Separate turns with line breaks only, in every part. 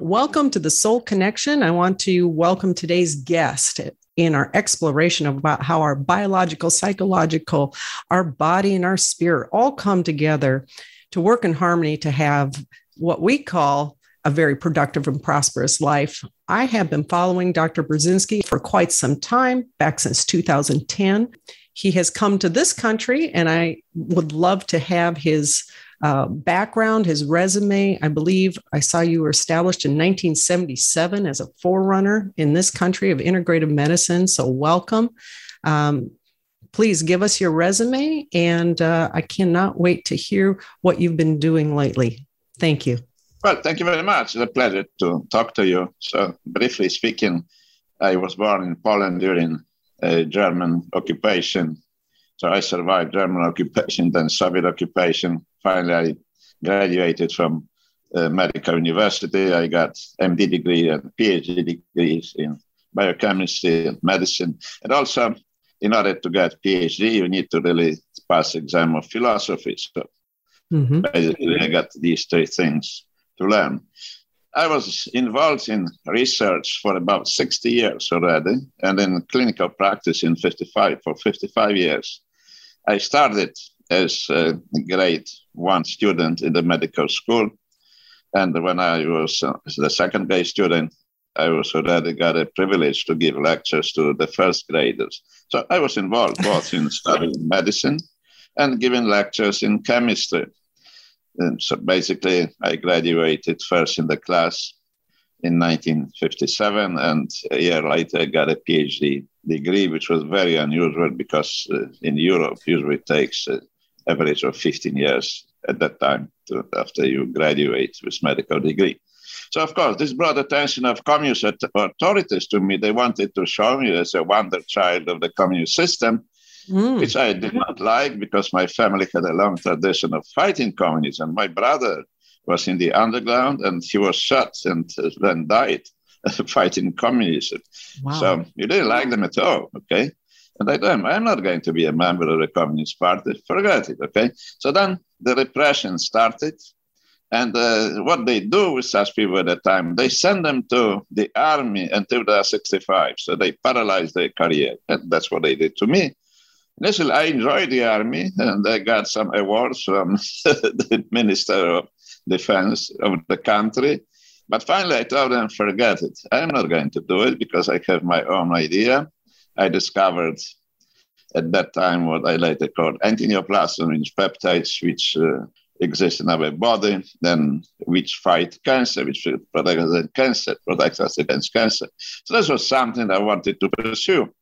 Welcome to the Soul Connection. I want to welcome today's guest in our exploration of about how our biological, psychological, our body, and our spirit all come together to work in harmony to have what we call a very productive and prosperous life. I have been following Dr. Burzynski for quite some time, back since 2010. He has come to this country, and I would love to have his uh, background, his resume. I believe I saw you were established in 1977 as a forerunner in this country of integrative medicine. So, welcome. Um, please give us your resume, and uh, I cannot wait to hear what you've been doing lately. Thank you.
Well, thank you very much. It's a pleasure to talk to you. So, briefly speaking, I was born in Poland during a German occupation. So I survived German occupation, then Soviet occupation, finally I graduated from uh, medical university. I got MD degree and PhD degrees in biochemistry and medicine. And also, in order to get PhD, you need to really pass exam of philosophy. So mm-hmm. basically, I got these three things to learn. I was involved in research for about 60 years already, and in clinical practice in 55 for 55 years. I started as a grade one student in the medical school. And when I was uh, the second grade student, I was already got a privilege to give lectures to the first graders. So I was involved both in studying medicine and giving lectures in chemistry. And so basically, I graduated first in the class in 1957, and a year later, I got a PhD degree, which was very unusual because uh, in Europe, usually takes uh, average of 15 years at that time to, after you graduate with medical degree. So, of course, this brought attention of communist authorities to me. They wanted to show me as a wonder child of the communist system, mm. which I did not like because my family had a long tradition of fighting communism. My brother was in the underground and he was shot and then died fighting communism. Wow. So you didn't like them at all, okay? And I told him, I'm not going to be a member of the Communist Party. Forget it, okay? So then the repression started. And uh, what they do with such people at the time, they send them to the army until they are 65. So they paralyze their career. And that's what they did to me. Initially, I enjoyed the army and I got some awards from the Minister of Defense of the country. But finally, I told them, forget it. I'm not going to do it because I have my own idea. I discovered at that time what I later called antineoplastons, which peptides which uh, exist in our body, then which fight cancer, which protect us against cancer, protect us against cancer. So this was something I wanted to pursue.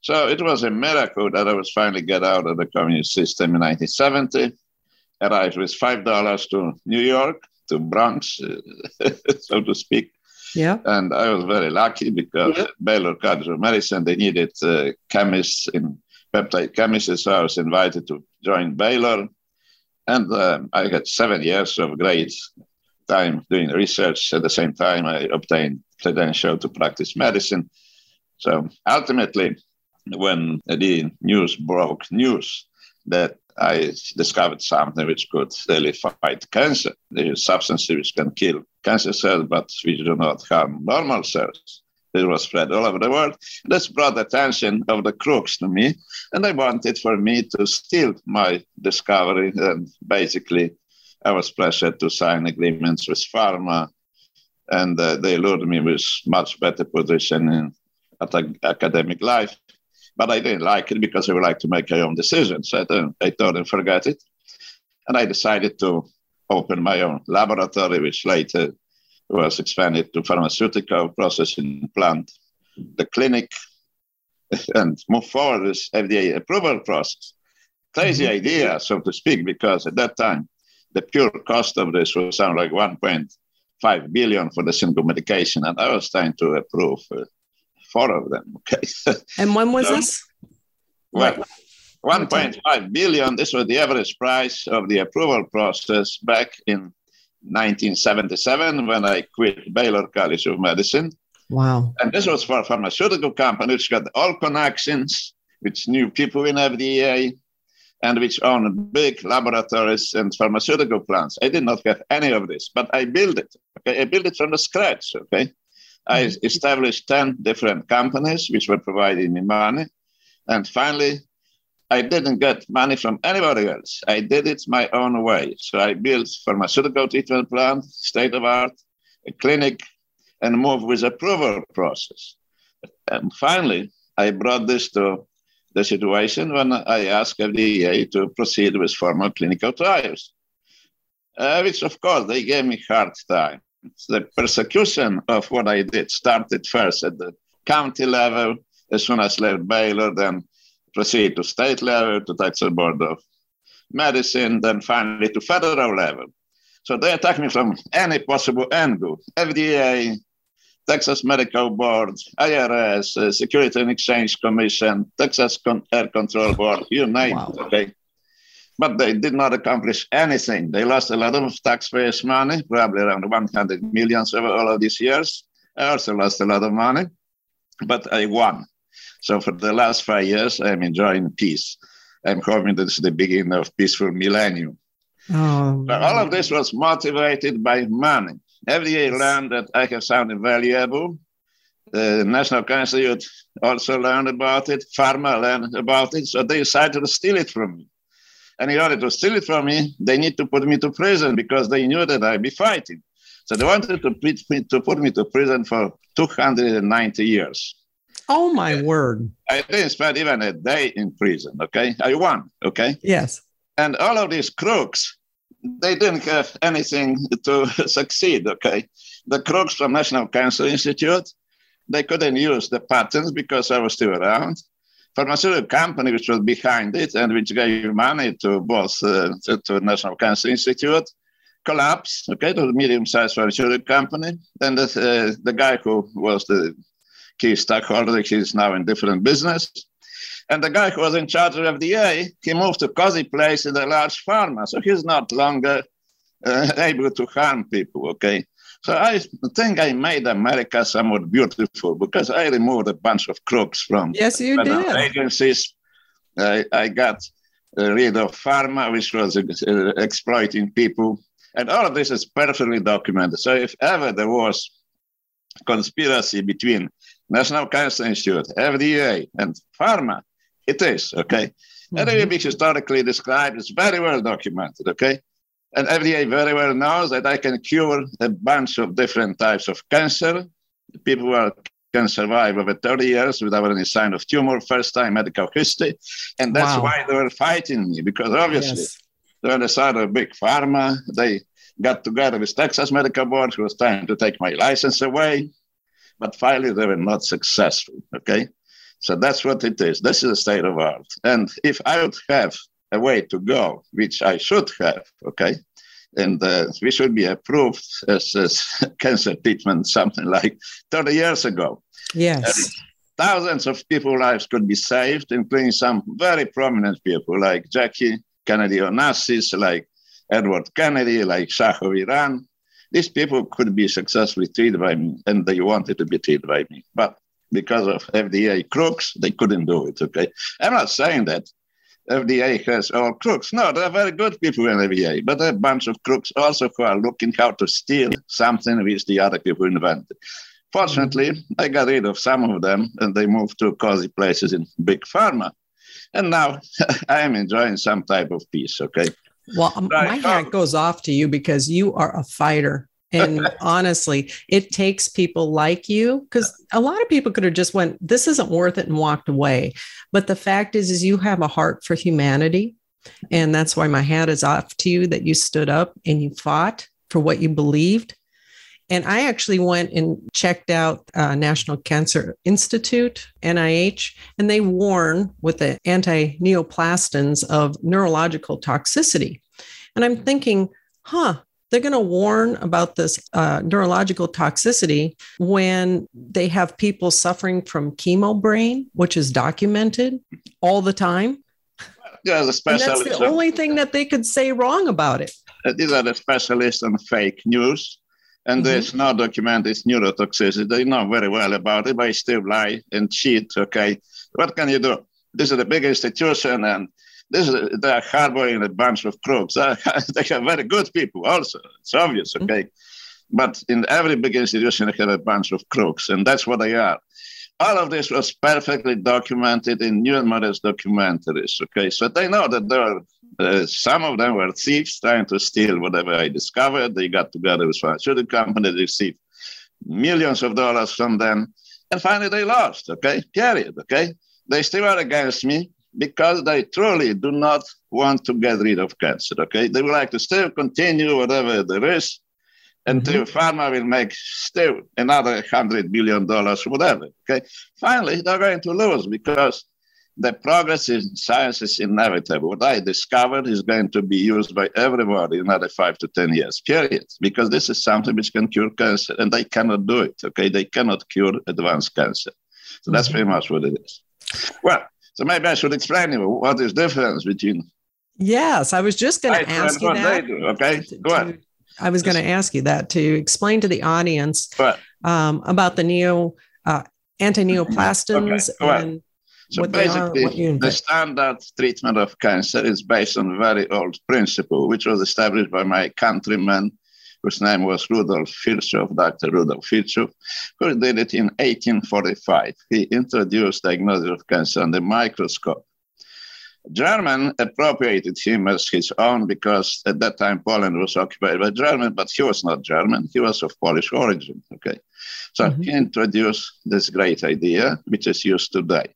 So it was a miracle that I was finally get out of the communist system in 1970, arrived with five dollars to New York, to Bronx, so to speak,
yeah.
And I was very lucky because yeah. Baylor College of Medicine, they needed uh, chemists in peptide chemistry. So I was invited to join Baylor. And uh, I had seven years of great time doing research. At the same time, I obtained credential to practice medicine. So ultimately, when the news broke news that I discovered something which could really fight cancer. There is substances which can kill cancer cells, but which do not harm normal cells. It was spread all over the world. This brought attention of the crooks to me, and they wanted for me to steal my discovery. And basically, I was pressured to sign agreements with pharma, and uh, they lured me with much better position in academic life. But I didn't like it because I would like to make my own decisions. So I, I told them, forget it. And I decided to open my own laboratory, which later was expanded to pharmaceutical processing plant, the clinic, and move forward with FDA approval process. Crazy mm-hmm. idea, so to speak, because at that time, the pure cost of this was something like 1.5 billion for the single medication, and I was trying to approve uh, four of them. Okay.
And when was so, this?
Well, 1.5 billion. This was the average price of the approval process back in 1977 when I quit Baylor College of Medicine.
Wow.
And this was for a pharmaceutical company which got all connections, which knew people in FDA. and which owned big laboratories and pharmaceutical plants. I did not have any of this, but I built it. Okay, I built it from the scratch. Okay, I mm-hmm. established ten different companies which were providing me money, and finally, I didn't get money from anybody else. I did it my own way. So I built pharmaceutical treatment plant, state of art, a clinic, and moved with approval process. And finally, I brought this to the situation when I asked FDA to proceed with formal clinical trials, uh, which of course they gave me hard time. The persecution of what I did started first at the county level, as soon as I left Baylor, then proceed to state level, to Texas Board of Medicine, then finally to federal level. So they attack me from any possible angle. FDA, Texas Medical Board, IRS, uh, Security and Exchange Commission, Texas Con- Air Control Board, you name wow. it, okay? But they did not accomplish anything. They lost a lot of taxpayers' money, probably around 100 millions over all of these years. I also lost a lot of money, but I won. So for the last five years, I'm enjoying peace. I'm hoping this is the beginning of peaceful millennium. Oh, but all of this was motivated by money. Every FDA learned that I have something valuable. The National Institute also learned about it. Pharma learned about it. So they decided to steal it from me. And in order to steal it from me, they need to put me to prison because they knew that I'd be fighting. So they wanted to put me to, put me to prison for 290 years.
Oh my word.
I didn't spend even a day in prison, okay? I won, okay?
Yes.
And all of these crooks, they didn't have anything to succeed, okay? The crooks from National Cancer Institute, they couldn't use the patents because I was still around. Pharmaceutical company which was behind it and which gave money to both uh, to, National Cancer Institute collapsed, okay, to a medium-sized pharmaceutical company. Then the, uh, the guy who was the key stockholder, he's now in different business. And the guy who was in charge of FDA, he moved to cozy place in a large pharma. So he's not longer uh, able to harm people, okay? So I think I made America somewhat beautiful because I removed a bunch of crooks from
yes, you did.
agencies. I, I got rid of pharma, which was uh, exploiting people. And all of this is perfectly documented. So if ever there was conspiracy between National Cancer Institute, FDA, and pharma, it is, okay? Mm-hmm. And it historically described, it's very well documented, okay? And FDA very well knows that I can cure a bunch of different types of cancer. People are, can survive over 30 years without any sign of tumor, first time medical history. And that's wow. why they were fighting me, because obviously yes. they're on the side of big pharma. They got together with Texas Medical Board, who was trying to take my license away. But finally, they were not successful, okay? So that's what it is. This is a state of art. And if I would have a way to go, which I should have, okay, and uh, we should be approved as, as cancer treatment something like 30 years ago.
Yes.
And thousands of people's lives could be saved, including some very prominent people like Jackie Kennedy Onassis, like Edward Kennedy, like Shah of Iran. These people could be successfully treated by me, and they wanted to be treated by me. But because of FDA crooks, they couldn't do it. Okay, I'm not saying that FDA has all oh, crooks. No, there are very good people in FDA, but a bunch of crooks also who are looking how to steal something which the other people invented. Fortunately, I got rid of some of them, and they moved to cozy places in big pharma. And now I am enjoying some type of peace. Okay.
Well, um, my hat um, goes off to you because you are a fighter and honestly it takes people like you because a lot of people could have just went this isn't worth it and walked away. But the fact is is you have a heart for humanity. And that's why my hat is off to you that you stood up and you fought for what you believed. And I actually went and checked out uh, National Cancer Institute, NIH, and they warn with the antineoplastons of neurological toxicity. And I'm thinking, huh, they're going to warn about this uh, neurological toxicity when they have people suffering from chemo brain, which is documented all the time.
Yeah, the specialists.
that's the only thing that they could say wrong about it.
Uh, these are the specialists on fake news. And mm-hmm. there's no documented neurotoxicity. They know very well about it, but they still lie and cheat. Okay. What can you do? This is a big institution, and This is, they are harboring a bunch of crooks. they are very good people also. It's obvious, mm-hmm. okay? Mm-hmm. But in every big institution, they have a bunch of crooks, and that's what they are. All of this was perfectly documented in numerous documentaries. Okay, so they know that there are uh, some of them were thieves trying to steal whatever I discovered. They got together with pharmaceutical companies, received millions of dollars from them, and finally they lost. Okay, period. Okay, they still are against me because they truly do not want to get rid of cancer. Okay, they would like to still continue whatever there is until mm-hmm. pharma will make still another hundred billion dollars, whatever. Okay, finally they're going to lose because the progress in science is inevitable. What I discovered is going to be used by everybody in another five to 10 years, period. Because this is something which can cure cancer, and they cannot do it, okay? They cannot cure advanced cancer. So that's mm-hmm. pretty much what it is. Well, so maybe I should explain to you what is difference between.
Yes, I was just going to ask you that.
Do, okay, go ahead.
I was going to ask you that to explain to the audience um, about the neo uh, anti-neoplastons okay, and
so basically, the standard treatment of cancer is based on a very old principle, which was established by my countryman, whose name was Rudolf Virchow, Dr. Rudolf Virchow, who did it in 1845. He introduced diagnosis of cancer on the microscope. German appropriated him as his own because at that time Poland was occupied by German, but he was not German. He was of Polish origin. Okay. So mm-hmm. he introduced this great idea, which is used today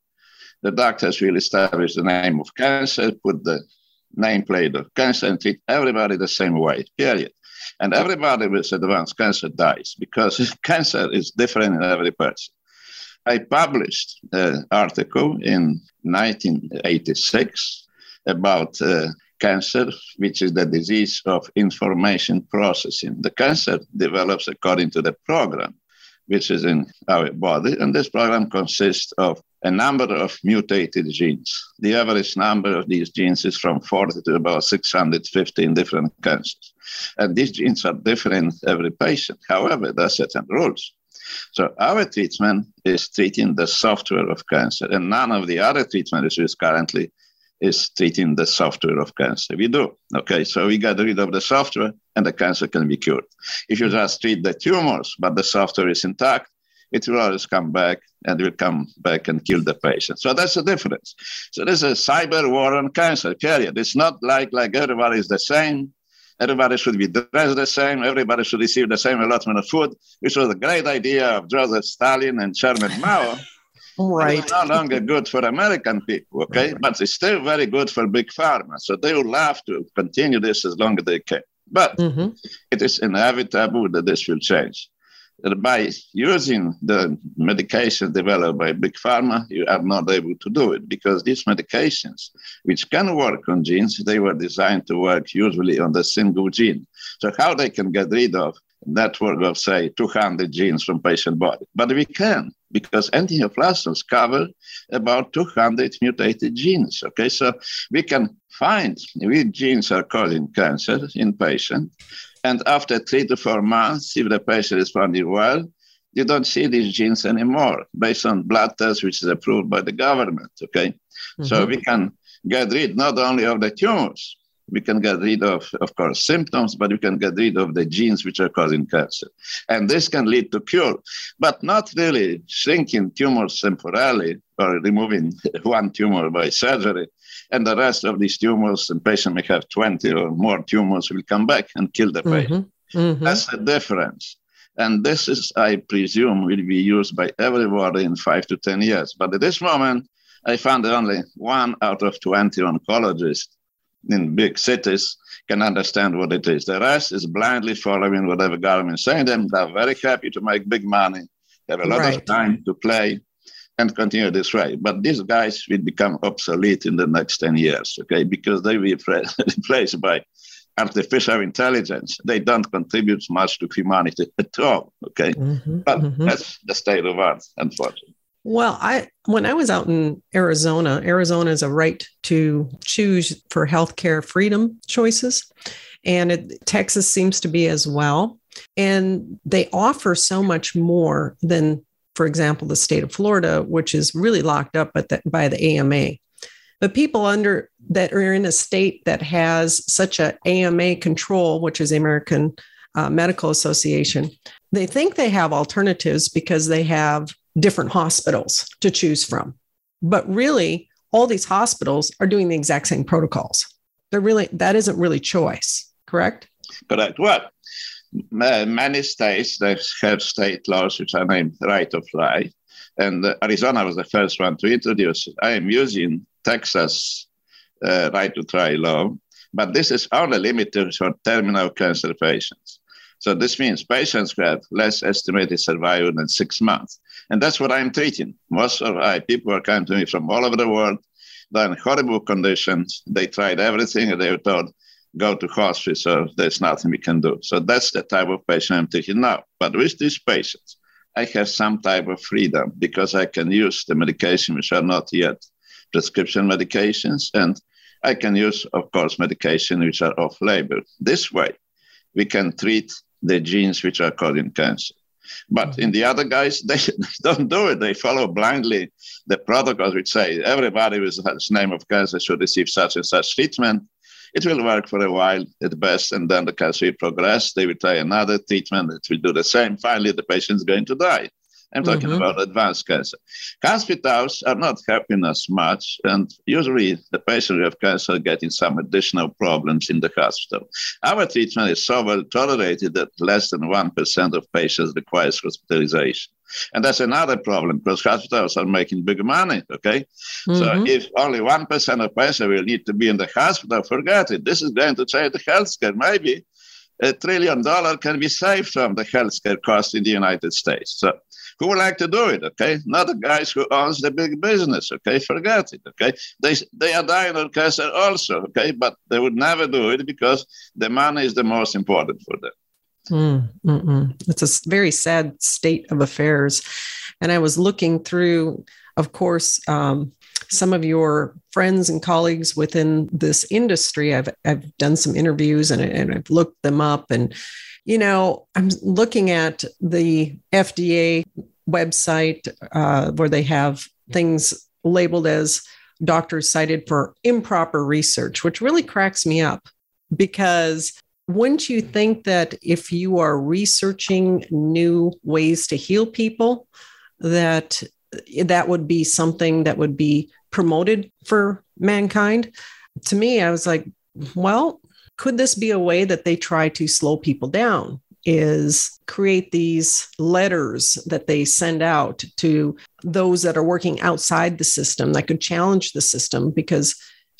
the doctors will establish the name of cancer, put the nameplate of cancer, and treat everybody the same way, period. And everybody with advanced cancer dies because cancer is different in every person. I published an article in 1986 about uh, cancer, which is the disease of information processing. The cancer develops according to the program which is in our body. And this program consists of a number of mutated genes. The average number of these genes is from 40 to about 650 in different cancers. And these genes are different in every patient. However, there are certain rules. So our treatment is treating the software of cancer, and none of the other treatment is currently is treating the software of cancer. We do. Okay, so we get rid of the software and the cancer can be cured. If you just treat the tumors, but the software is intact, it will always come back and will come back and kill the patient. So that's the difference. So there's a cyber war on cancer, period. It's not like, like everybody is the same. Everybody should be dressed the same. Everybody should receive the same allotment of food, which was a great idea of Joseph Stalin and Chairman Mao.
Right.
It's no longer good for American people, okay? Right. But it's still very good for big pharma. So they will love to continue this as long as they can. But mm-hmm. it is inevitable that this will change. By using the medication developed by big pharma, you are not able to do it because these medications, which can work on genes, they were designed to work usually on the single gene. So how they can get rid of network of say 200 genes from patient body? But we can because antineoplastons cover about 200 mutated genes. Okay, so we can find which genes are causing cancer in patient, and after three to four months, if the patient is responding well, you don't see these genes anymore based on blood tests, which is approved by the government. Okay, mm-hmm. so we can get rid not only of the tumors, we can get rid of, of course, symptoms, but we can get rid of the genes which are causing cancer. And this can lead to cure, but not really shrinking tumors temporarily or removing one tumor by surgery. And the rest of these tumors, the patient may have 20 or more tumors, will come back and kill the patient. Mm-hmm. Mm-hmm. That's the difference. And this is, I presume, will be used by everybody in five to 10 years. But at this moment, I found only one out of 20 oncologists in big cities can understand what it is. The rest is blindly following whatever government is saying them. They're very happy to make big money, have a lot right. of time to play and continue this way. But these guys will become obsolete in the next 10 years, okay, because they will be replaced by artificial intelligence. They don't contribute much to humanity at all, okay? Mm-hmm, but mm-hmm. that's the state of art, unfortunately.
Well, I when I was out in Arizona, Arizona is a right to choose for healthcare freedom choices, and it, Texas seems to be as well. And they offer so much more than, for example, the state of Florida, which is really locked up the, by the AMA. But people under that are in a state that has such a AMA control, which is the American uh, Medical Association, they think they have alternatives because they have different hospitals to choose from. But really, all these hospitals are doing the exact same protocols. They're really that isn't really choice, correct?
Correct. Well, many states they have state laws which are named right of life, and Arizona was the first one to introduce it. I am using Texas uh, right to try law, but this is only limited for terminal cancer patients. So this means patients who have less estimated survival than six months. And that's what I'm treating. Most of my people are coming to me from all over the world. They're in horrible conditions. They tried everything and they were told, go to hospice or there's nothing we can do. So that's the type of patient I'm treating now. But with these patients, I have some type of freedom because I can use the medication which are not yet prescription medications. And I can use, of course, medication which are off label. This way, we can treat the genes which are causing cancer. But mm-hmm. in the other guys, they, don't do it. They follow blindly the protocols which say everybody with this name of cancer should receive such and such treatment. It will work for a while at best, and then the cancer will progress. They will try another treatment. It will do the same. Finally, the patient is going to die. I'm talking mm-hmm. about advanced cancer. Hospitals are not helping us much, and usually the patient with cancer are getting some additional problems in the hospital. Our treatment is so well tolerated that less than 1% of patients requires hospitalization. And that's another problem because hospitals are making big money, okay? Mm-hmm. So if only 1% of patients will need to be in the hospital, forget it. This is going to change the healthcare. Maybe a trillion dollar can be saved from the healthcare cost in the United States. So who would like to do it, okay? Not the guys who owns the big business, okay? Forget it, okay? They, they are dying of cancer also, okay? But they would never do it because the money is the most important for them.
Mm, it's a very sad state of affairs. And I was looking through, of course, um, some of your friends and colleagues within this industry. I've, I've done some interviews and, and I've looked them up and you know, I'm looking at the FDA website uh, where they have things labeled as doctors cited for improper research, which really cracks me up because wouldn't you think that if you are researching new ways to heal people, that that would be something that would be promoted for mankind? To me, I was like, well, could this be a way that they try to slow people down? Is create these letters that they send out to those that are working outside the system that could challenge the system. Because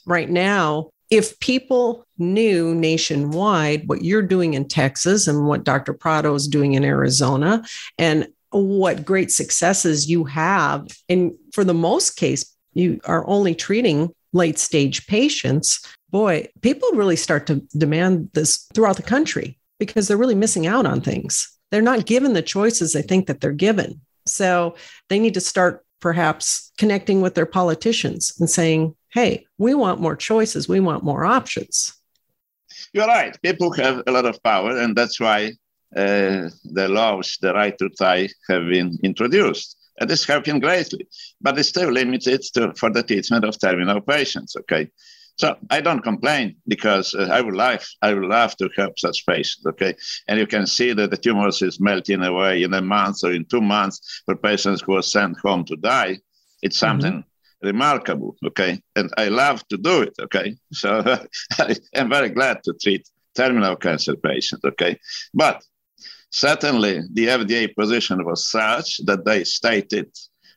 right now, if people knew nationwide what you're doing in Texas and what Dr. Prado is doing in Arizona and what great successes you have, and for the most case, you are only treating late stage patients, boy, people really start to demand this throughout the country because they're really missing out on things. They're not given the choices they think that they're given. So they need to start perhaps connecting with their politicians and saying, hey, we want more choices, we want more options.
You're right. People have a lot of power, and that's why uh, the laws, the right to die, have been introduced. And it's helping greatly, but it's still limited to, for the treatment of terminal patients. Okay, so I don't complain because uh, I would like, I would love to help such patients. Okay, and you can see that the tumors is melting away in a month or in two months for patients who are sent home to die. It's mm-hmm. something. Mm-hmm. Remarkable, okay, and I love to do it, okay. So I am very glad to treat terminal cancer patients, okay. But certainly, the FDA position was such that they stated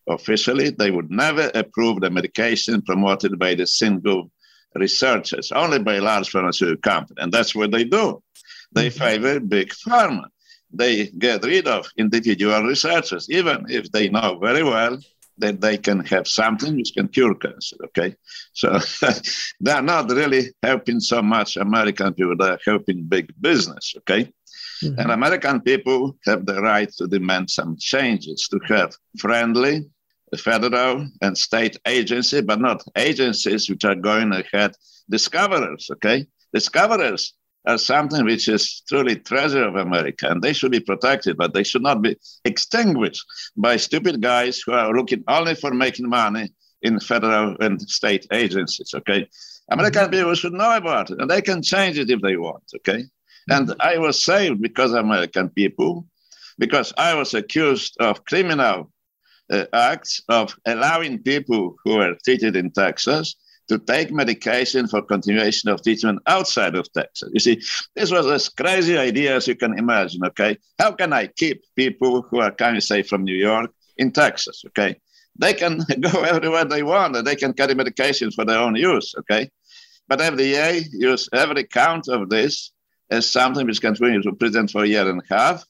officially they would never approve the medication promoted by the single researchers, only by large pharmaceutical company. And that's what they do. They mm-hmm. favor big pharma. They get rid of individual researchers, even if they know very well that they can have something which can cure cancer. Okay, so they're not really helping so much American people; they're helping big business. Okay, mm-hmm. and American people have the right to demand some changes to have friendly, federal and state agency, but not agencies which are going ahead. Discoverers, okay? Discoverers are something which is truly treasure of America, and they should be protected, but they should not be extinguished by stupid guys who are looking only for making money in federal and state agencies. Okay, American mm-hmm. people should know about it, and they can change it if they want. Okay, and mm-hmm. I was saved because American people, because I was accused of criminal uh, acts of allowing people who are treated in Texas to take medication for continuation of treatment outside of Texas. You see, this was as crazy idea as you can imagine, okay? How can I keep people who are coming, say, from New York in Texas, okay? They can go everywhere they want and they can carry medication for their own use, okay? But FDA use every count of this as something which you to prison for a year and a half.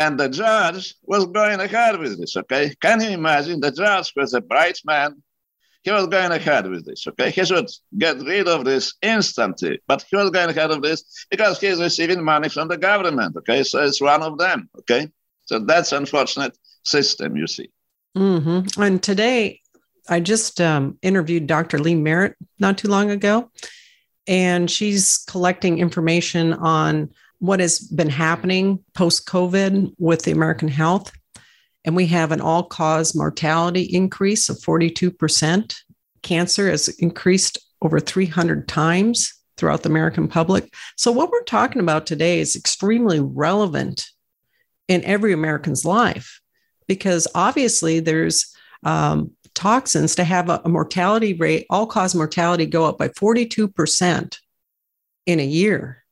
And the judge was going ahead with this, okay? Can you imagine? The judge was a bright man he was going ahead with this. Okay, he should get rid of this instantly, but he was going ahead of this because he is receiving money from the government. Okay, so it's one of them. Okay, so that's unfortunate system. You see.
Mm-hmm. And today, I just um, interviewed Dr. Lee Merritt not too long ago, and she's collecting information on what has been happening post COVID with the American health and we have an all cause mortality increase of 42%. Cancer has increased over 300 times throughout the American public. So, what we're talking about today is extremely relevant in every American's life because obviously there's um, toxins to have a, a mortality rate, all cause mortality go up by 42% in a year.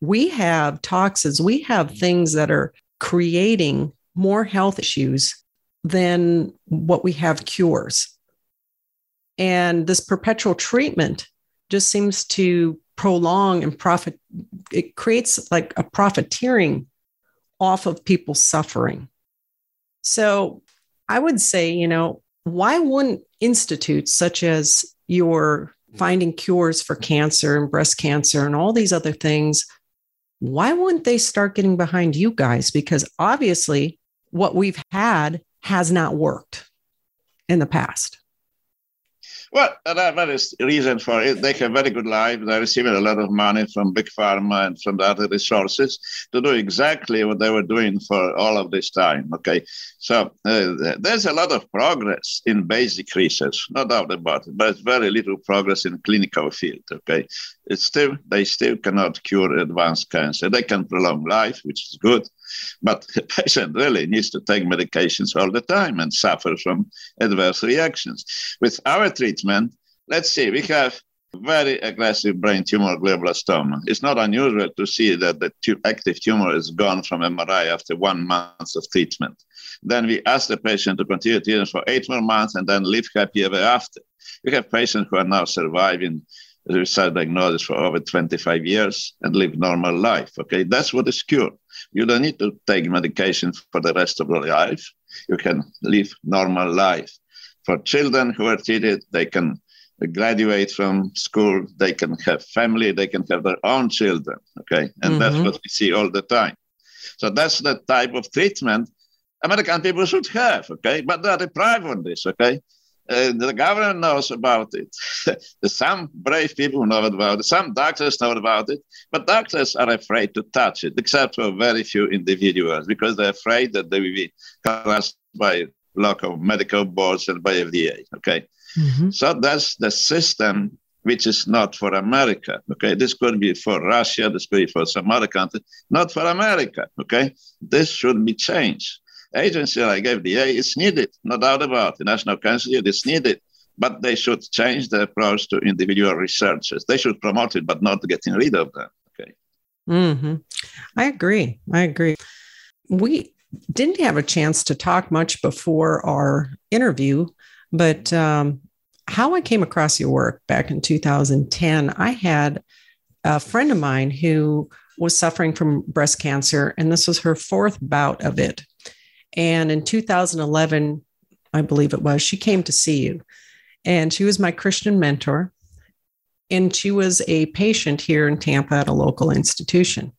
We have toxins, we have mm-hmm. things that are creating more health issues than what we have cures. And this perpetual treatment just seems to prolong and profit, it creates like a profiteering off of people's suffering. So I would say, you know, why wouldn't institutes such as your mm-hmm. finding cures for cancer and breast cancer and all these other things, why wouldn't they start getting behind you guys? Because obviously what we've had has not worked in the past.
Well, there that is reason for it. They have very good life. They're receiving a lot of money from big pharma and from the other resources to do exactly what they were doing for all of this time. Okay, so uh, there's a lot of progress in basic research, no doubt about it, but very little progress in clinical field. Okay, it's still they still cannot cure advanced cancer. They can prolong life, which is good, but the patient really needs to take medications all the time and suffer from adverse reactions. With our treatment, let's see, we have very aggressive brain tumor glioblastoma. It's not unusual to see that the active tumor is gone from MRI after one month of treatment. Then we ask the patient to continue treatment for eight more months and then live happy ever after. We have patients who are now surviving suicide diagnosis for over 25 years and live normal life. Okay, that's what is cure. You don't need to take medication for the rest of your life. You can live normal life. For children who are treated, they can graduate from school, they can have family, they can have their own children. Okay, and mm-hmm. that's what we see all the time. So that's the type of treatment American people should have. Okay, but they're deprived of this. Okay, uh, the government knows about it. some brave people know about it. Some doctors know about it. But doctors are afraid to touch it, except for very few individuals, because they're afraid that they will be harassed by local medical boards and by FDA. Okay. Mm-hmm. So that's the system which is not for America. Okay. This could be for Russia, this could be for some other country, not for America. Okay. This should be changed agency like FDA is needed, no doubt about it. National Council is needed, but they should change the approach to individual researchers. They should promote it, but not getting rid of them. Okay.
Mm-hmm. I agree. I agree. We didn't have a chance to talk much before our interview, but um, how I came across your work back in 2010, I had a friend of mine who was suffering from breast cancer, and this was her fourth bout of it. And in 2011, I believe it was, she came to see you. And she was my Christian mentor. And she was a patient here in Tampa at a local institution.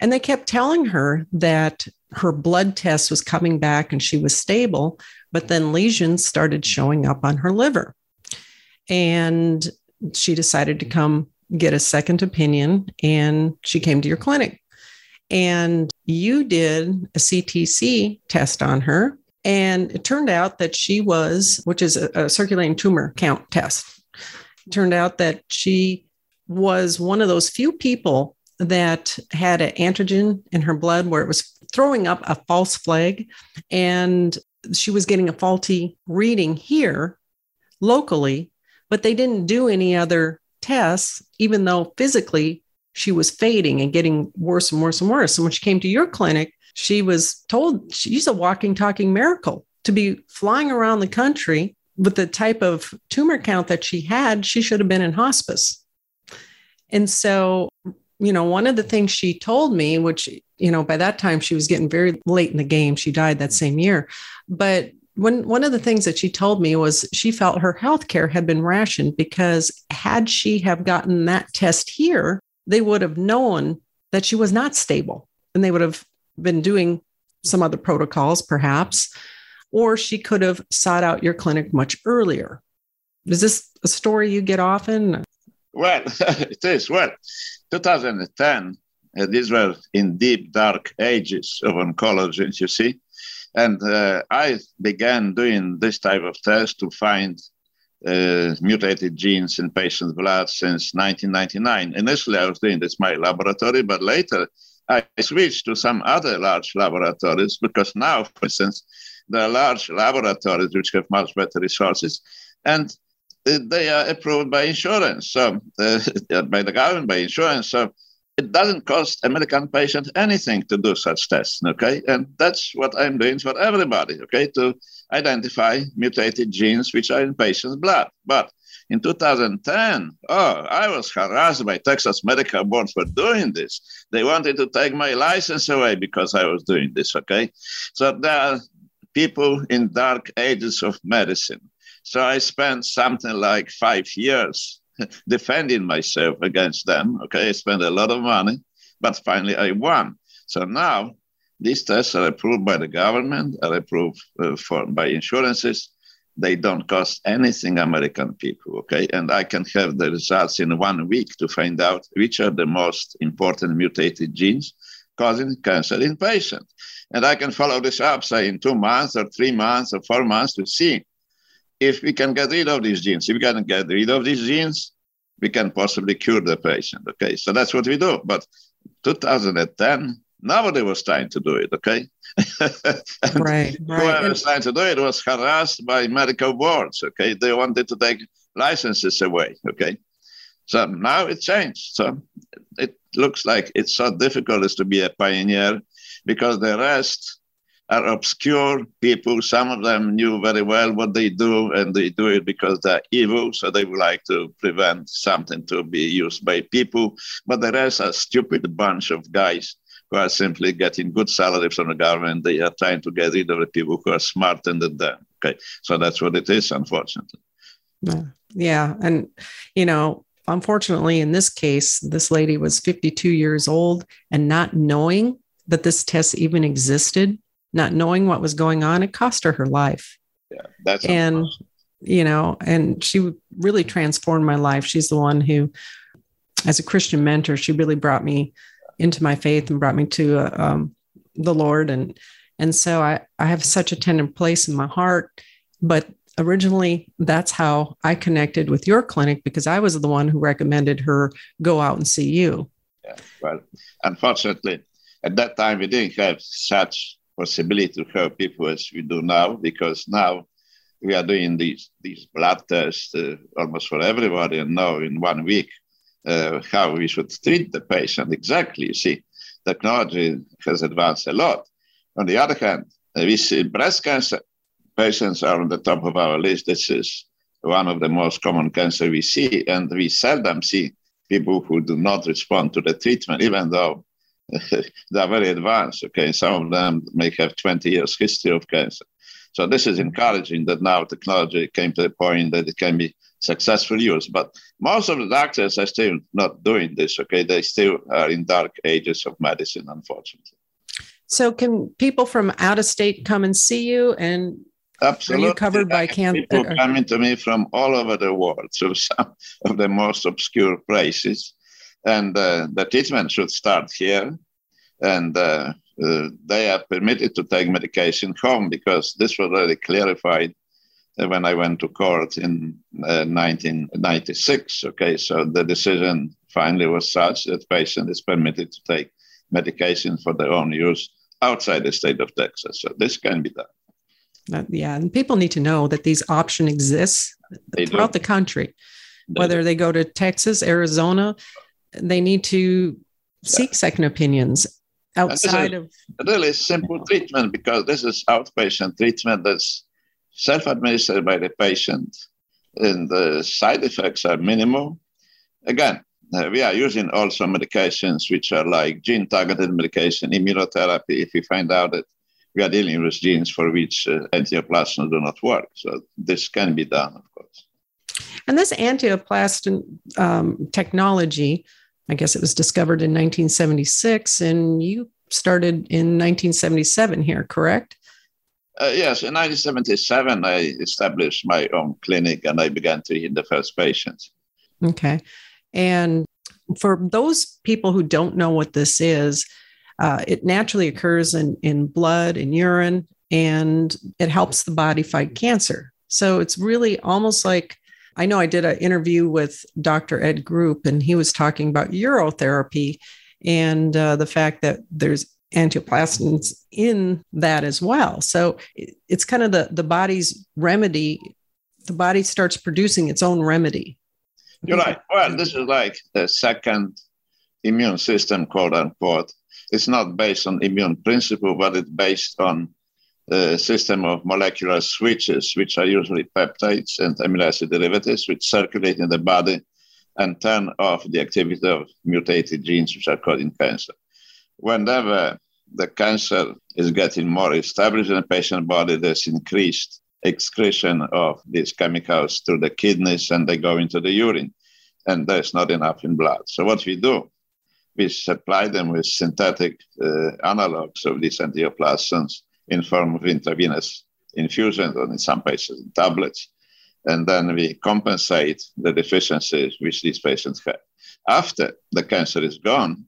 And they kept telling her that her blood test was coming back and she was stable, but then lesions started showing up on her liver. And she decided to come get a second opinion and she came to your clinic. And you did a CTC test on her And it turned out that she was, which is a, a circulating tumor count test, it turned out that she was one of those few people that had an antigen in her blood where it was throwing up a false flag. And she was getting a faulty reading here locally, but they didn't do any other tests, even though physically she was fading and getting worse and worse and worse. And when she came to your clinic, she was told she's a walking, talking miracle to be flying around the country with the type of tumor count that she had. She should have been in hospice. And so, you know, one of the things she told me, which, you know, by that time she was getting very late in the game, she died that same year. But when one of the things that she told me was she felt her health care had been rationed because had she have gotten that test here, they would have known that she was not stable and they would have been doing some other protocols, perhaps, or she could have sought out your clinic much earlier. Is this a story you get often?
Well, it is. Well, 2010, uh, these were in deep, dark ages of oncology, you see. And uh, I began doing this type of test to find uh, mutated genes in patients' blood since 1999. Initially, I was doing this in my laboratory, but later I switched to some other large laboratories because now, for instance, there are large laboratories which have much better resources, and they are approved by insurance, so uh, by the government, by insurance. So it doesn't cost American patients anything to do such tests, okay? And that's what I'm doing for everybody, okay? To identify mutated genes which are in patients' blood. But in 2010, oh, I was harassed by Texas Medical Board for doing this. They wanted to take my license away because I was doing this, okay? So there are people in dark ages of medicine. So I spent something like five years defending myself against them, okay? I spent a lot of money, but finally I won. So now these tests are approved by the government, are approved uh, for, by insurances, they don't cost anything American people, okay? And I can have the results in one week to find out which are the most important mutated genes causing cancer in patients. And I can follow this up, say, in two months or three months or four months to see if we can get rid of these genes. If we can get rid of these genes, we can possibly cure the patient, okay? So that's what we do. But 2010, Nobody was trying to do it, okay?
right, right.
Whoever was trying to do it was harassed by medical boards, okay? They wanted to take licenses away, okay? So now it changed. So it looks like it's so difficult as to be a pioneer because the rest are obscure people. Some of them knew very well what they do, and they do it because they're evil. So they would like to prevent something to be used by people. But the rest are stupid bunch of guys who are simply getting good salaries from the government. They are trying to get rid of the people who are smarter than them. Okay, so that's what it is, unfortunately.
Yeah, and you know, unfortunately, in this case, this lady was 52 years old, and not knowing that this test even existed, not knowing what was going on, it cost her her life.
Yeah, that's
and you know, and she really transformed my life. She's the one who, as a Christian mentor, she really brought me into my faith and brought me to uh, um, the Lord. And and so I I have such a tender place in my heart. But originally, that's how I connected with your clinic because I was the one who recommended her go out and see you.
Yeah, well, unfortunately, at that time we didn't have such possibility to help people as we do now because now we are doing these these blood tests uh, almost for everybody and now in one week uh, how we should treat the patient exactly. You see, technology has advanced a lot. On the other hand, we see breast cancer patients are on the top of our list. This is one of the most common cancer we see, and we seldom see people who do not respond to the treatment, even though they are very advanced. Okay, some of them may have 20 years history of cancer. So this is encouraging that now technology came to the point that it can be successfully used. But most of the doctors are still not doing this. Okay, they still are in dark ages of medicine, unfortunately.
So, can people from out of state come and see you? And
Absolutely.
are you covered by cancer?
People coming uh, to me from all over the world, so some of the most obscure places, and uh, the treatment should start here. And uh, uh, they are permitted to take medication home because this was already clarified when I went to court in uh, 1996. Okay, so the decision finally was such that patient is permitted to take medication for their own use outside the state of Texas. So this can be done.
Uh, yeah, and people need to know that these options exist they throughout do. the country. They Whether do. they go to Texas, Arizona, they need to seek yeah. second opinions outside of
really simple treatment because this is outpatient treatment that's self-administered by the patient and the side effects are minimal. Again uh, we are using also medications which are like gene targeted medication immunotherapy. If we find out that we are dealing with genes for which uh, antineoplastons do not work so this can be done of course.
And this antineoplaston um, technology I guess it was discovered in 1976, and you started in 1977 here, correct?
Uh, yes, in 1977, I established my own clinic and I began treating the first patients.
Okay. And for those people who don't know what this is, uh, it naturally occurs in, in blood and urine, and it helps the body fight cancer. So it's really almost like I know I did an interview with Dr. Ed Group, and he was talking about urotherapy and uh, the fact that there's antineoplastons in that as well. So it's kind of the, the body's remedy. The body starts producing its own remedy.
You're right. Well, this is like the second immune system, quote unquote. It's not based on immune principle, but it's based on a system of molecular switches, which are usually peptides and amino acid derivatives, which circulate in the body and turn off the activity of mutated genes which are causing cancer. Whenever the cancer is getting more established in the patient body, there's increased excretion of these chemicals through the kidneys and they go into the urine, and there's not enough in blood. So, what we do, we supply them with synthetic uh, analogs of these antineoplastons in form of intravenous infusions, and in some patients, tablets and then we compensate the deficiencies which these patients have. After the cancer is gone,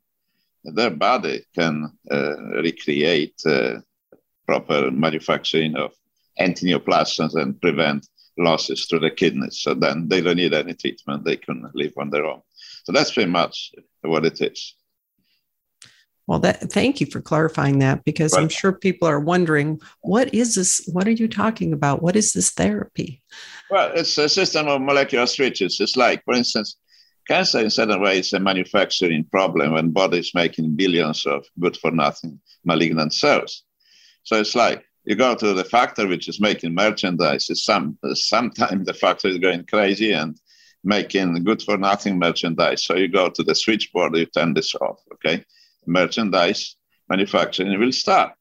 their body can uh, recreate uh, proper manufacturing of antineoplastons and prevent losses to the kidneys. So then they don't need any treatment; they can live on their own. So that's pretty much what it is.
Well, that thank you for clarifying that because right. I'm sure people are wondering what is this? What are you talking about? What is this therapy?
Well, it's a system of molecular switches. It's like, for instance, cancer in certain ways is a manufacturing problem when body is making billions of good for nothing malignant cells. So it's like you go to the factory which is making merchandise. It's some sometimes the factory is going crazy and making good for nothing merchandise. So you go to the switchboard, you turn this off, okay? Merchandise manufacturing will start.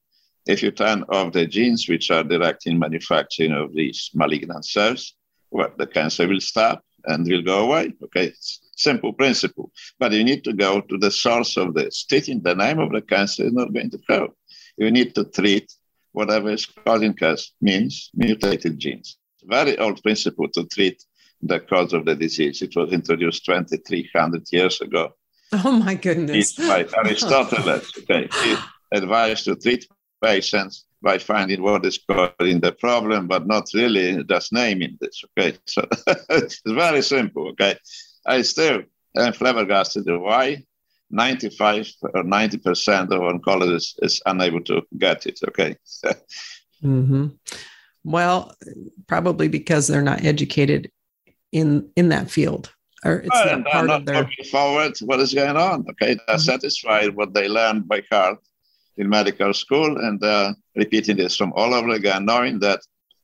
If you turn off the genes which are directing manufacturing of these malignant cells, well, the cancer will stop and will go away. Okay, it's simple principle. But you need to go to the source of this. Treating the name of the cancer is not going to help. You need to treat whatever is causing cancer, means mutated genes. Very old principle to treat the cause of the disease. It was introduced 2,300 years ago
Oh my goodness.
It's by Aristotle. Okay. He advised to treat patients by finding what is causing the problem, but not really just naming this. Okay. So it's very simple. Okay. I still am flabbergasted why 95 or 90% of oncologists is unable to get it. Okay.
mm-hmm. Well, probably because they're not educated in in that field or it's well, not part
not
of their
forward what is going on. Okay, they're mm-hmm. satisfied what they learned by heart in medical school, and they're repeating this from all over again, knowing that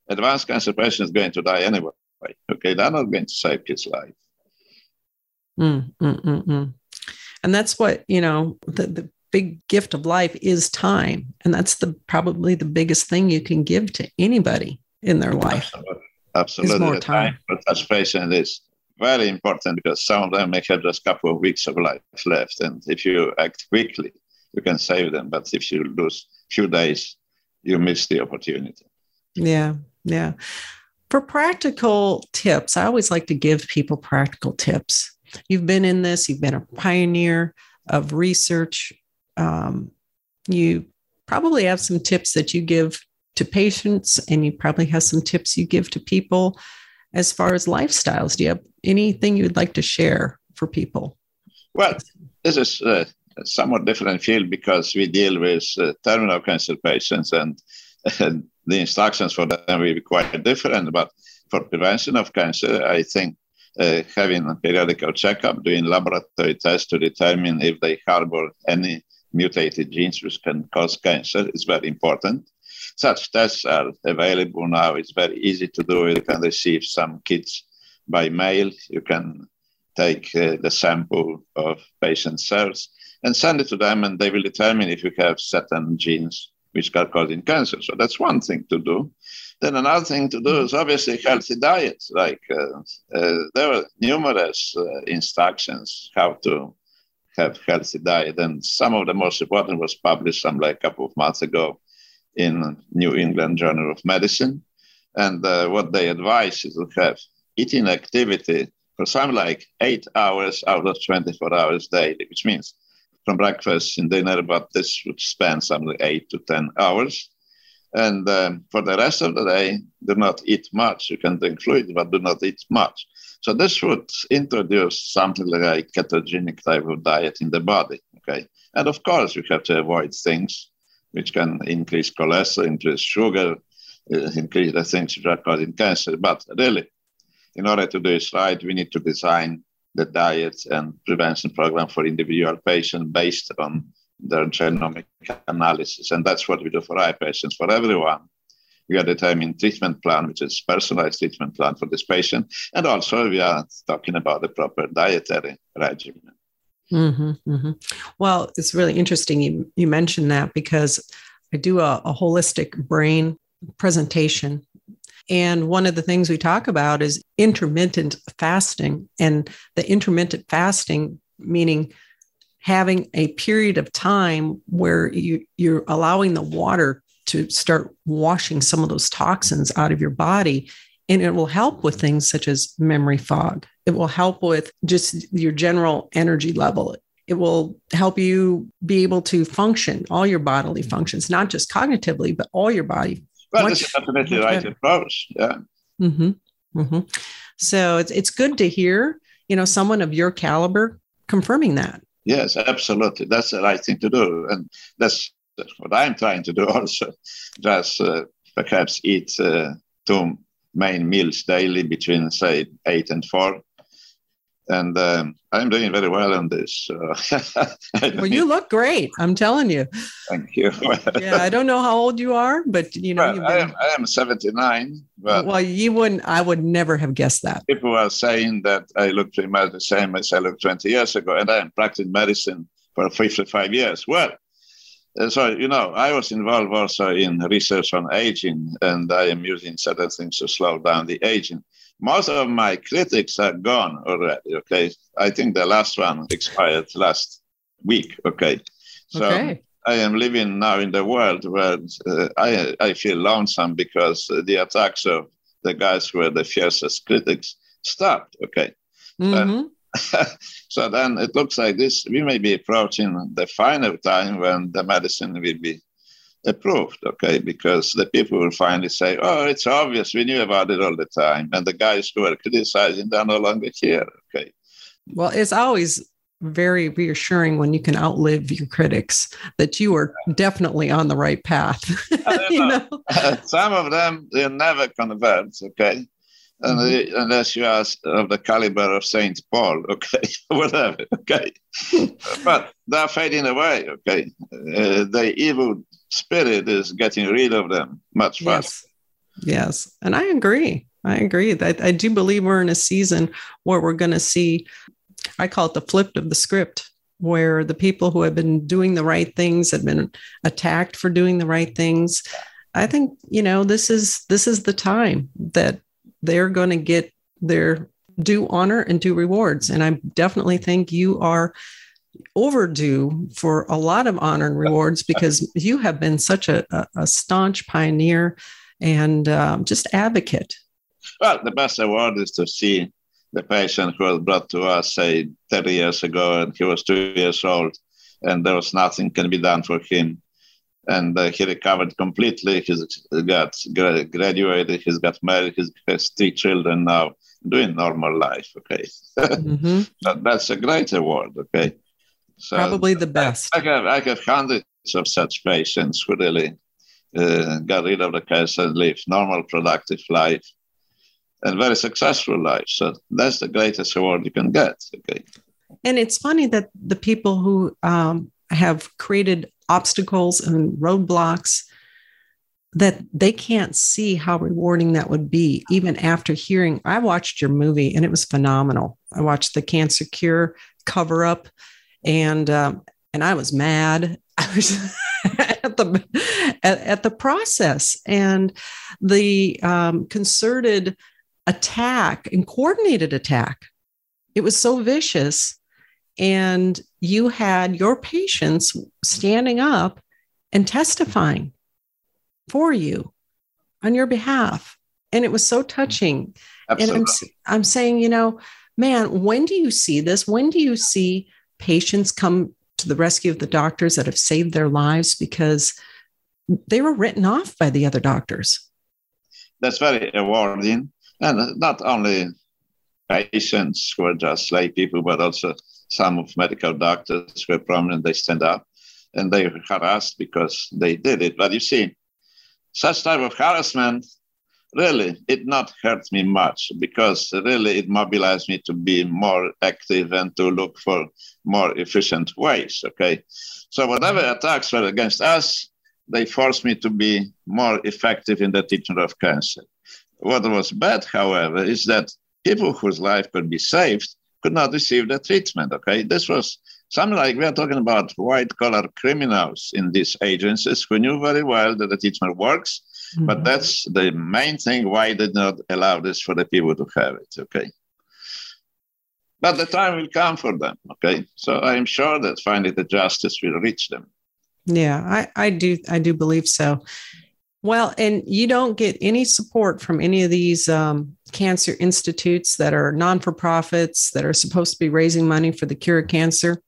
advanced cancer patient is going to die anyway. Okay, they're not going to save his life.
Mm, mm, mm, mm. and that's what you know. The, the big gift of life is time, and that's the probably the biggest thing you can give to anybody in their life.
Absolutely, absolutely. more time. time for such patient is very important because some of them may have just a couple of weeks of life left. And if you act quickly, you can save them. But if you lose a few days, you miss the opportunity.
Yeah. Yeah. For practical tips, I always like to give people practical tips. You've been in this, you've been a pioneer of research. Um, you probably have some tips that you give to patients, and you probably have some tips you give to people as far as lifestyles. Do you have anything you'd like to share for people?
Well, this is uh, a somewhat different field because we deal with uh, terminal cancer patients and, the instructions for them will be quite different. But for prevention of cancer, I think uh, having a periodical checkup, doing laboratory tests to determine if they harbor any mutated genes which can cause cancer is very important. Such tests are available now. It's very easy to do. You can receive some kits by mail. You can take uh, the sample of patient cells and send it to them, and they will determine if you have certain genes which are causing cancer. So that's one thing to do. Then another thing to do is obviously healthy diet. Like uh, uh, there are numerous uh, instructions how to have healthy diet, and some of the most important was published some like a couple of months ago in New England Journal of Medicine. And uh, what they advise is to have eating activity for some like eight hours out of 24 hours daily, which means from breakfast and dinner, but this would span something eight to 10 hours. And um, for the rest of the day, do not eat much. You can drink fluid, but do not eat much. So this would introduce something like ketogenic type of diet in the body. Okay. And of course, you have to avoid things which can increase cholesterol, increase sugar, uh, increase the things which are causing cancer. But really, in order to do this right, we need to design the diet and prevention program for individual patients based on their genomic analysis. And that's what we do for our patients. For everyone, we are determining treatment plan, which is personalized treatment plan for this patient. And also we are talking about the proper dietary regimen.
Mm-hmm, mm-hmm. Well, it's really interesting you, you mentioned that because I do a, a holistic brain presentation and one of the things we talk about is intermittent fasting. And the intermittent fasting, meaning having a period of time where you, you're allowing the water to start washing some of those toxins out of your body. And it will help with things such as memory fog. It will help with just your general energy level. It will help you be able to function all your bodily functions, not just cognitively, but all your body
well, much, that's definitely the right approach. Yeah.
Mm-hmm. Mm-hmm. So it's it's good to hear, you know, someone of your caliber confirming that.
Yes, absolutely. That's the right thing to do, and that's what I'm trying to do also. Just uh, perhaps eat uh, two main meals daily between say eight and four, and um, I'm doing very well on this.
well, you look great. I'm telling you.
Thank you.
yeah, I don't know how old you are, but you know,
well, I, am, I am 79. But
well, you wouldn't. I would never have guessed that.
People are saying that I look pretty much the same as I looked 20 years ago, and I am practicing medicine for 55 years. Well, uh, so you know, I was involved also in research on aging, and I am using certain things to slow down the aging most of my critics are gone already. Okay, I think the last one expired last week. Okay, so okay. I am living now in the world where uh, I I feel lonesome because the attacks of the guys who were the fiercest critics stopped. Okay. Mm-hmm. So then it looks like this. We may be approaching the final time when the medicine will be approved, okay? Because the people will finally say, oh, it's obvious, we knew about it all the time. And the guys who are criticizing, they're no longer here, okay?
Well, it's always very reassuring when you can outlive your critics that you are definitely on the right path.
you know? Some of them, they never convert, okay? Mm-hmm. unless you are of the caliber of Saint Paul, okay, whatever, okay. but they're fading away, okay. Uh, the evil spirit is getting rid of them much faster.
Yes, yes. and I agree. I agree. that I do believe we're in a season where we're going to see. I call it the flip of the script, where the people who have been doing the right things have been attacked for doing the right things. I think you know this is this is the time that they're going to get their due honor and due rewards, and I definitely think you are overdue for a lot of honor and rewards because you have been such a, a, a staunch pioneer and um, just advocate.
Well, the best award is to see the patient who was brought to us, say, 30 years ago, and he was two years old, and there was nothing can be done for him. And uh, he recovered completely. He's got gra- graduated. He's got married. He has three children now, doing normal life. Okay, mm-hmm. that's a great award. Okay,
so probably the best.
I, I, have I have hundreds of such patients who really uh, got rid of the cancer and live normal, productive life, and very successful life. So that's the greatest award you can get. Okay.
And it's funny that the people who um, have created obstacles and roadblocks that they can't see how rewarding that would be even after hearing. I watched your movie and it was phenomenal. I watched the cancer cure cover up and um, and i was mad. I was at the at, at, the process and the um, concerted attack and coordinated attack. It was so vicious and you had your patients standing up and testifying for you on your behalf. And it was so touching. Absolutely. And I'm, I'm saying, you know, man, when do you see this? When do you see patients come to the rescue of the doctors that have saved their lives because they were written off by the other doctors?
That's very rewarding. And not only patients who are just lay people, but also some of medical doctors were prominent, they stand up and they harassed because they did it. But you see, such type of harassment, really, it not hurt me much because really it mobilized me to be more active and to look for more efficient ways, okay? So whatever attacks were against us, they forced me to be more effective in the treatment of cancer. What was bad, however, is that people whose life could be saved could not receive the treatment. Okay, this was something like we are talking about white collar criminals in these agencies who knew very well that the treatment works, mm-hmm. but that's the main thing why they did not allow this for the people to have it. Okay. But the time will come for them. Okay. So I am sure that finally the justice will reach them.
Yeah, I, I do I do believe so. Well, and you don't get any support from any of these um, cancer institutes that are non for profits that are supposed to be raising money for the cure of cancer.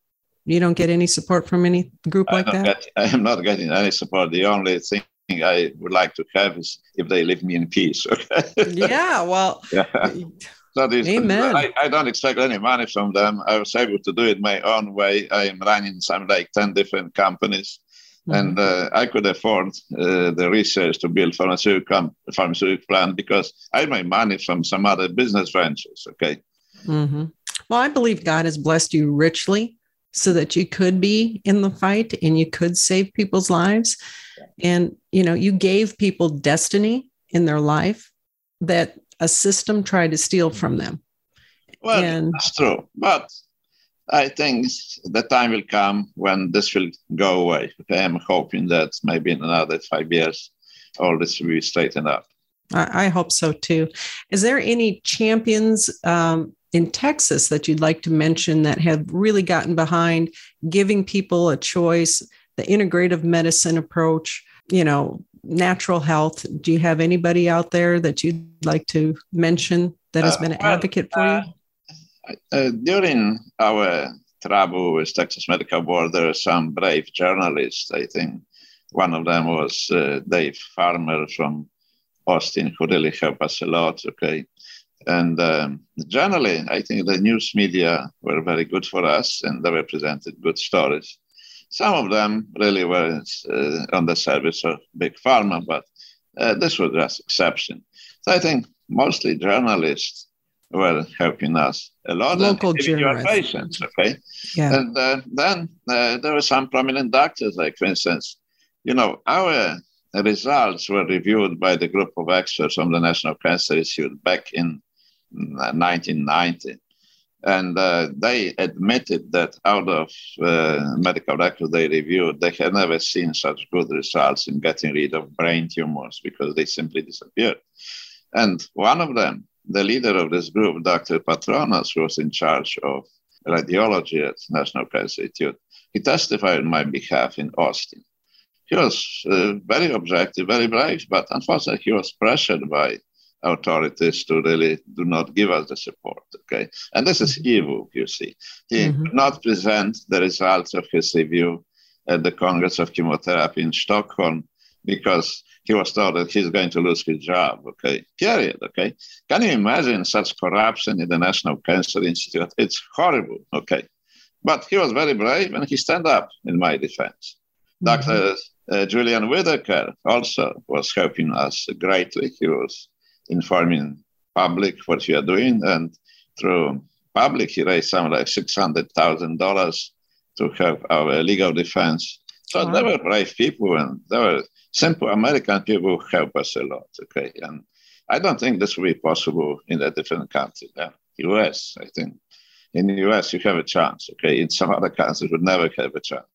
You don't get any support from any group like that?
I am not getting any support. The only thing I would like to have is if they leave me in peace.
Okay? Yeah, well, yeah.
That is, Amen. I, I, don't expect any money from them. I was able to do it my own way. I am running some like 10 different companies. Mm-hmm. And uh, I could afford uh, the research to build pharmaceutical, pharmaceutical plant because I made money from some other business ventures. Okay.
Mm-hmm. Well, I believe God has blessed you richly so that you could be in the fight and you could save people's lives. And, you know, you gave people destiny in their life that a system tried to steal from them.
Well, and, that's true. But I think the time will come when this will go away. I am hoping that maybe in another five years, all this will be straightened up.
I, hope so too. Is there any champions um, in Texas that you'd like to mention that have really gotten behind giving people a choice, the integrative medicine approach, you know, natural health? Do you have anybody out there that you'd like to mention that has uh, been an advocate for uh, you?
Uh, during our trouble with Texas Medical Board, there are some brave journalists. I think one of them was uh, Dave Farmer from Austin, who really helped us a lot. Okay. And um, generally, I think the news media were very good for us and they represented good stories. Some of them really were uh, on the service of Big Pharma, but uh, this was just exception. So I think mostly journalists were helping us a lot.
Local journalists.
patients, okay? Yeah. And uh, then uh, there were some prominent doctors, like, for instance, you know, our results were reviewed by the group of experts from the National Cancer Institute back in 1990. And uh, they admitted that out of uh, medical records they reviewed, they had never seen such good results in getting rid of brain tumors because they simply disappeared. And one of them the leader of this group, Dr. Patronas, was in charge of radiology at National Cancer Institute. He testified on my behalf in Austin. He was uh, very objective, very brave, but unfortunately, he was pressured by authorities to really do not give us the support. Okay, and this is evil. You see, he mm-hmm. could not present the results of his review at the Congress of Chemotherapy in Stockholm because he was told that he's going to lose his job. Okay, period. Okay, can you imagine such corruption in the National Cancer Institute? It's horrible. Okay, but he was very brave and he stand up in my defense. Mm-hmm. Dr. Uh, Julian Whitaker also was helping us greatly. He was informing public what we are doing, and through public, he raised something like six hundred thousand dollars to help our legal defense. So wow. they were brave people, and they were simple American people help us a lot. Okay, and I don't think this will be possible in a different country. Yeah. U.S. I think in the U.S. you have a chance. Okay, in some other countries would never have a chance.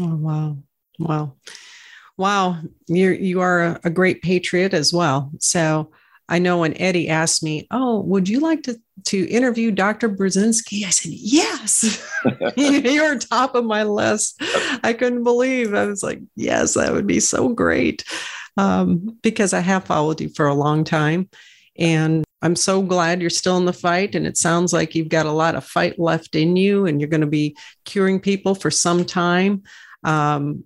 Oh wow, wow, wow! You you are a great patriot as well. So I know when Eddie asked me, "Oh, would you like to to interview Dr. Burzynski?" I said, "Yes." You're top of my list. I couldn't believe. I was like, "Yes, that would be so great," um, because I have followed you for a long time, and I'm so glad you're still in the fight. And it sounds like you've got a lot of fight left in you, and you're going to be curing people for some time. Um,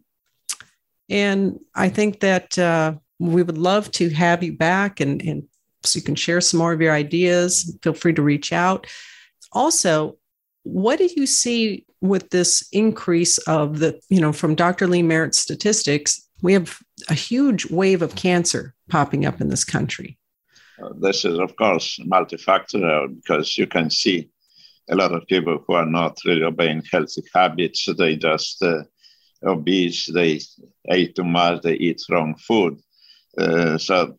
and I think that. Uh, we would love to have you back and, and so you can share some more of your ideas. Feel free to reach out. Also, what do you see with this increase of the, you know, from Dr. Lee Merritt's statistics? We have a huge wave of cancer popping up in this country.
Uh, this is, of course, multifactorial because you can see a lot of people who are not really obeying healthy habits. They just uh, obese, they ate too much, they eat wrong food. Uh, so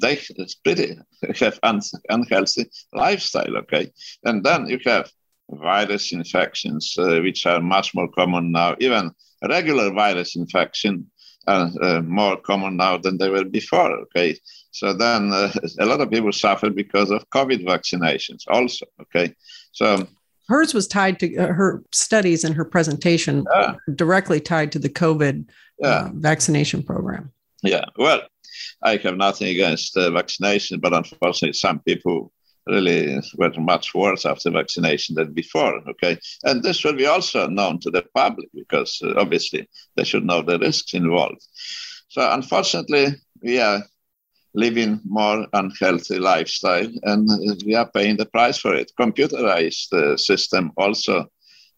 they pretty have un- unhealthy lifestyle, okay? And then you have virus infections, uh, which are much more common now. Even regular virus infection are uh, more common now than they were before, okay? So then uh, a lot of people suffer because of COVID vaccinations also, okay? So
hers was tied to uh, her studies and her presentation yeah. directly tied to the COVID yeah. uh, vaccination program.
Yeah, well, I have nothing against uh, vaccination, but unfortunately, some people really were much worse after vaccination than before. Okay, and this should be also known to the public because uh, obviously they should know the risks involved. So unfortunately, we are living more unhealthy lifestyle, and we are paying the price for it. Computerized uh, system also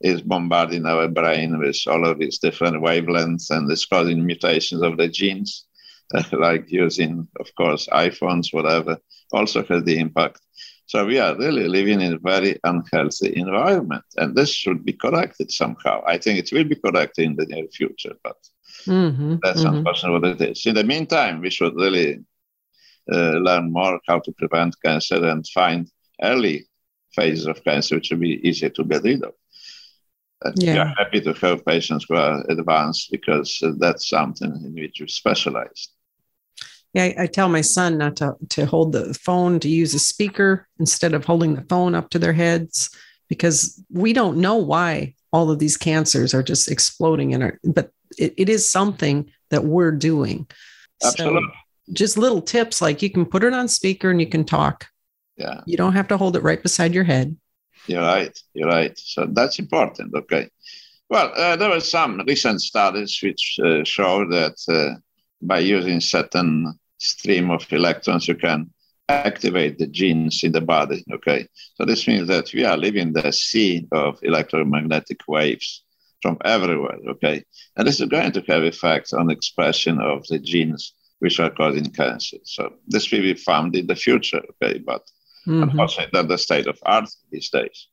is bombarding our brain with all of these different wavelengths and is causing mutations of the genes. like using, of course, iPhones, whatever, also has the impact. So we are really living in a very unhealthy environment, and this should be corrected somehow. I think it will be corrected in the near future, but mm-hmm, that's mm-hmm. unfortunately what it is. In the meantime, we should really uh, learn more how to prevent cancer and find early phases of cancer, which will be easier to get rid of. And yeah. we are happy to help patients who are advanced because uh, that's something in which we specialize.
Yeah, I, I, tell my son not to, to hold the phone, to use a speaker instead of holding the phone up to their heads because we don't know why all of these cancers are just exploding in our, but it, it is something that we're doing.
Absolutely.
So just little tips like you can put it on speaker and you can talk.
Yeah.
You don't have to hold it right beside your head.
You're right. You're right. So that's important. Okay. Well, uh, there were some recent studies which uh, show that uh, by using certain stream of electrons, you can activate the genes in the body. Okay. So this means that we are living the sea of electromagnetic waves from everywhere. Okay. And this is going to have effects on expression of the genes which are causing cancer. So this will be found in the future. Okay. But mm-hmm. unfortunately, that's the state of art these days.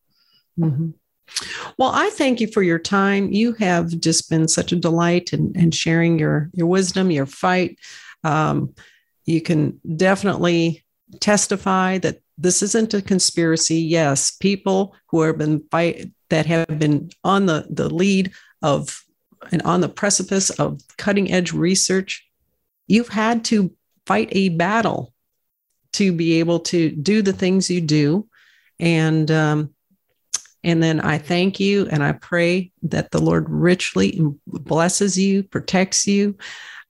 Mm-hmm. Well, I thank you for your time. You have just been such a delight and in, in, sharing your your wisdom, your fight. Um, you can definitely testify that this isn't a conspiracy. Yes, people who have been fight that have been on the the lead of and on the precipice of cutting edge research. You've had to fight a battle to be able to do the things you do. And um, and then I thank you and I pray that the Lord richly blesses you, protects you,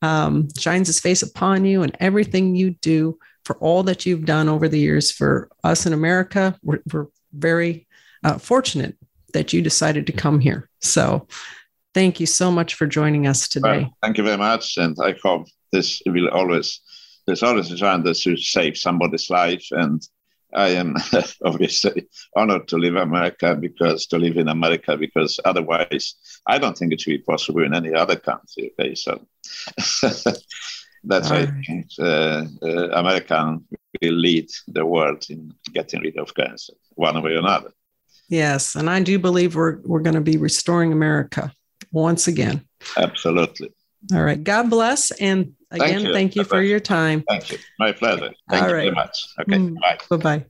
um, shines his face upon you, and everything you do for all that you've done over the years for us in America. We're, we're very uh, fortunate that you decided to come here. So Thank you so much for joining us today. Well,
thank you very much. And I hope this will always, there's always a chance to save somebody's life. And I am obviously honored to live America because to live in America because otherwise I don't think it should be possible in any other country. Okay, so that's right. uh, uh, American will lead the world in getting rid of cancer one way or another.
Yes, and I do believe we're we're going to be restoring America once again.
Absolutely.
All right. God bless. And again, thank you, thank you for your time.
Thank you. My pleasure. Thank All you right. very much. Okay. Mm,
bye. Bye bye.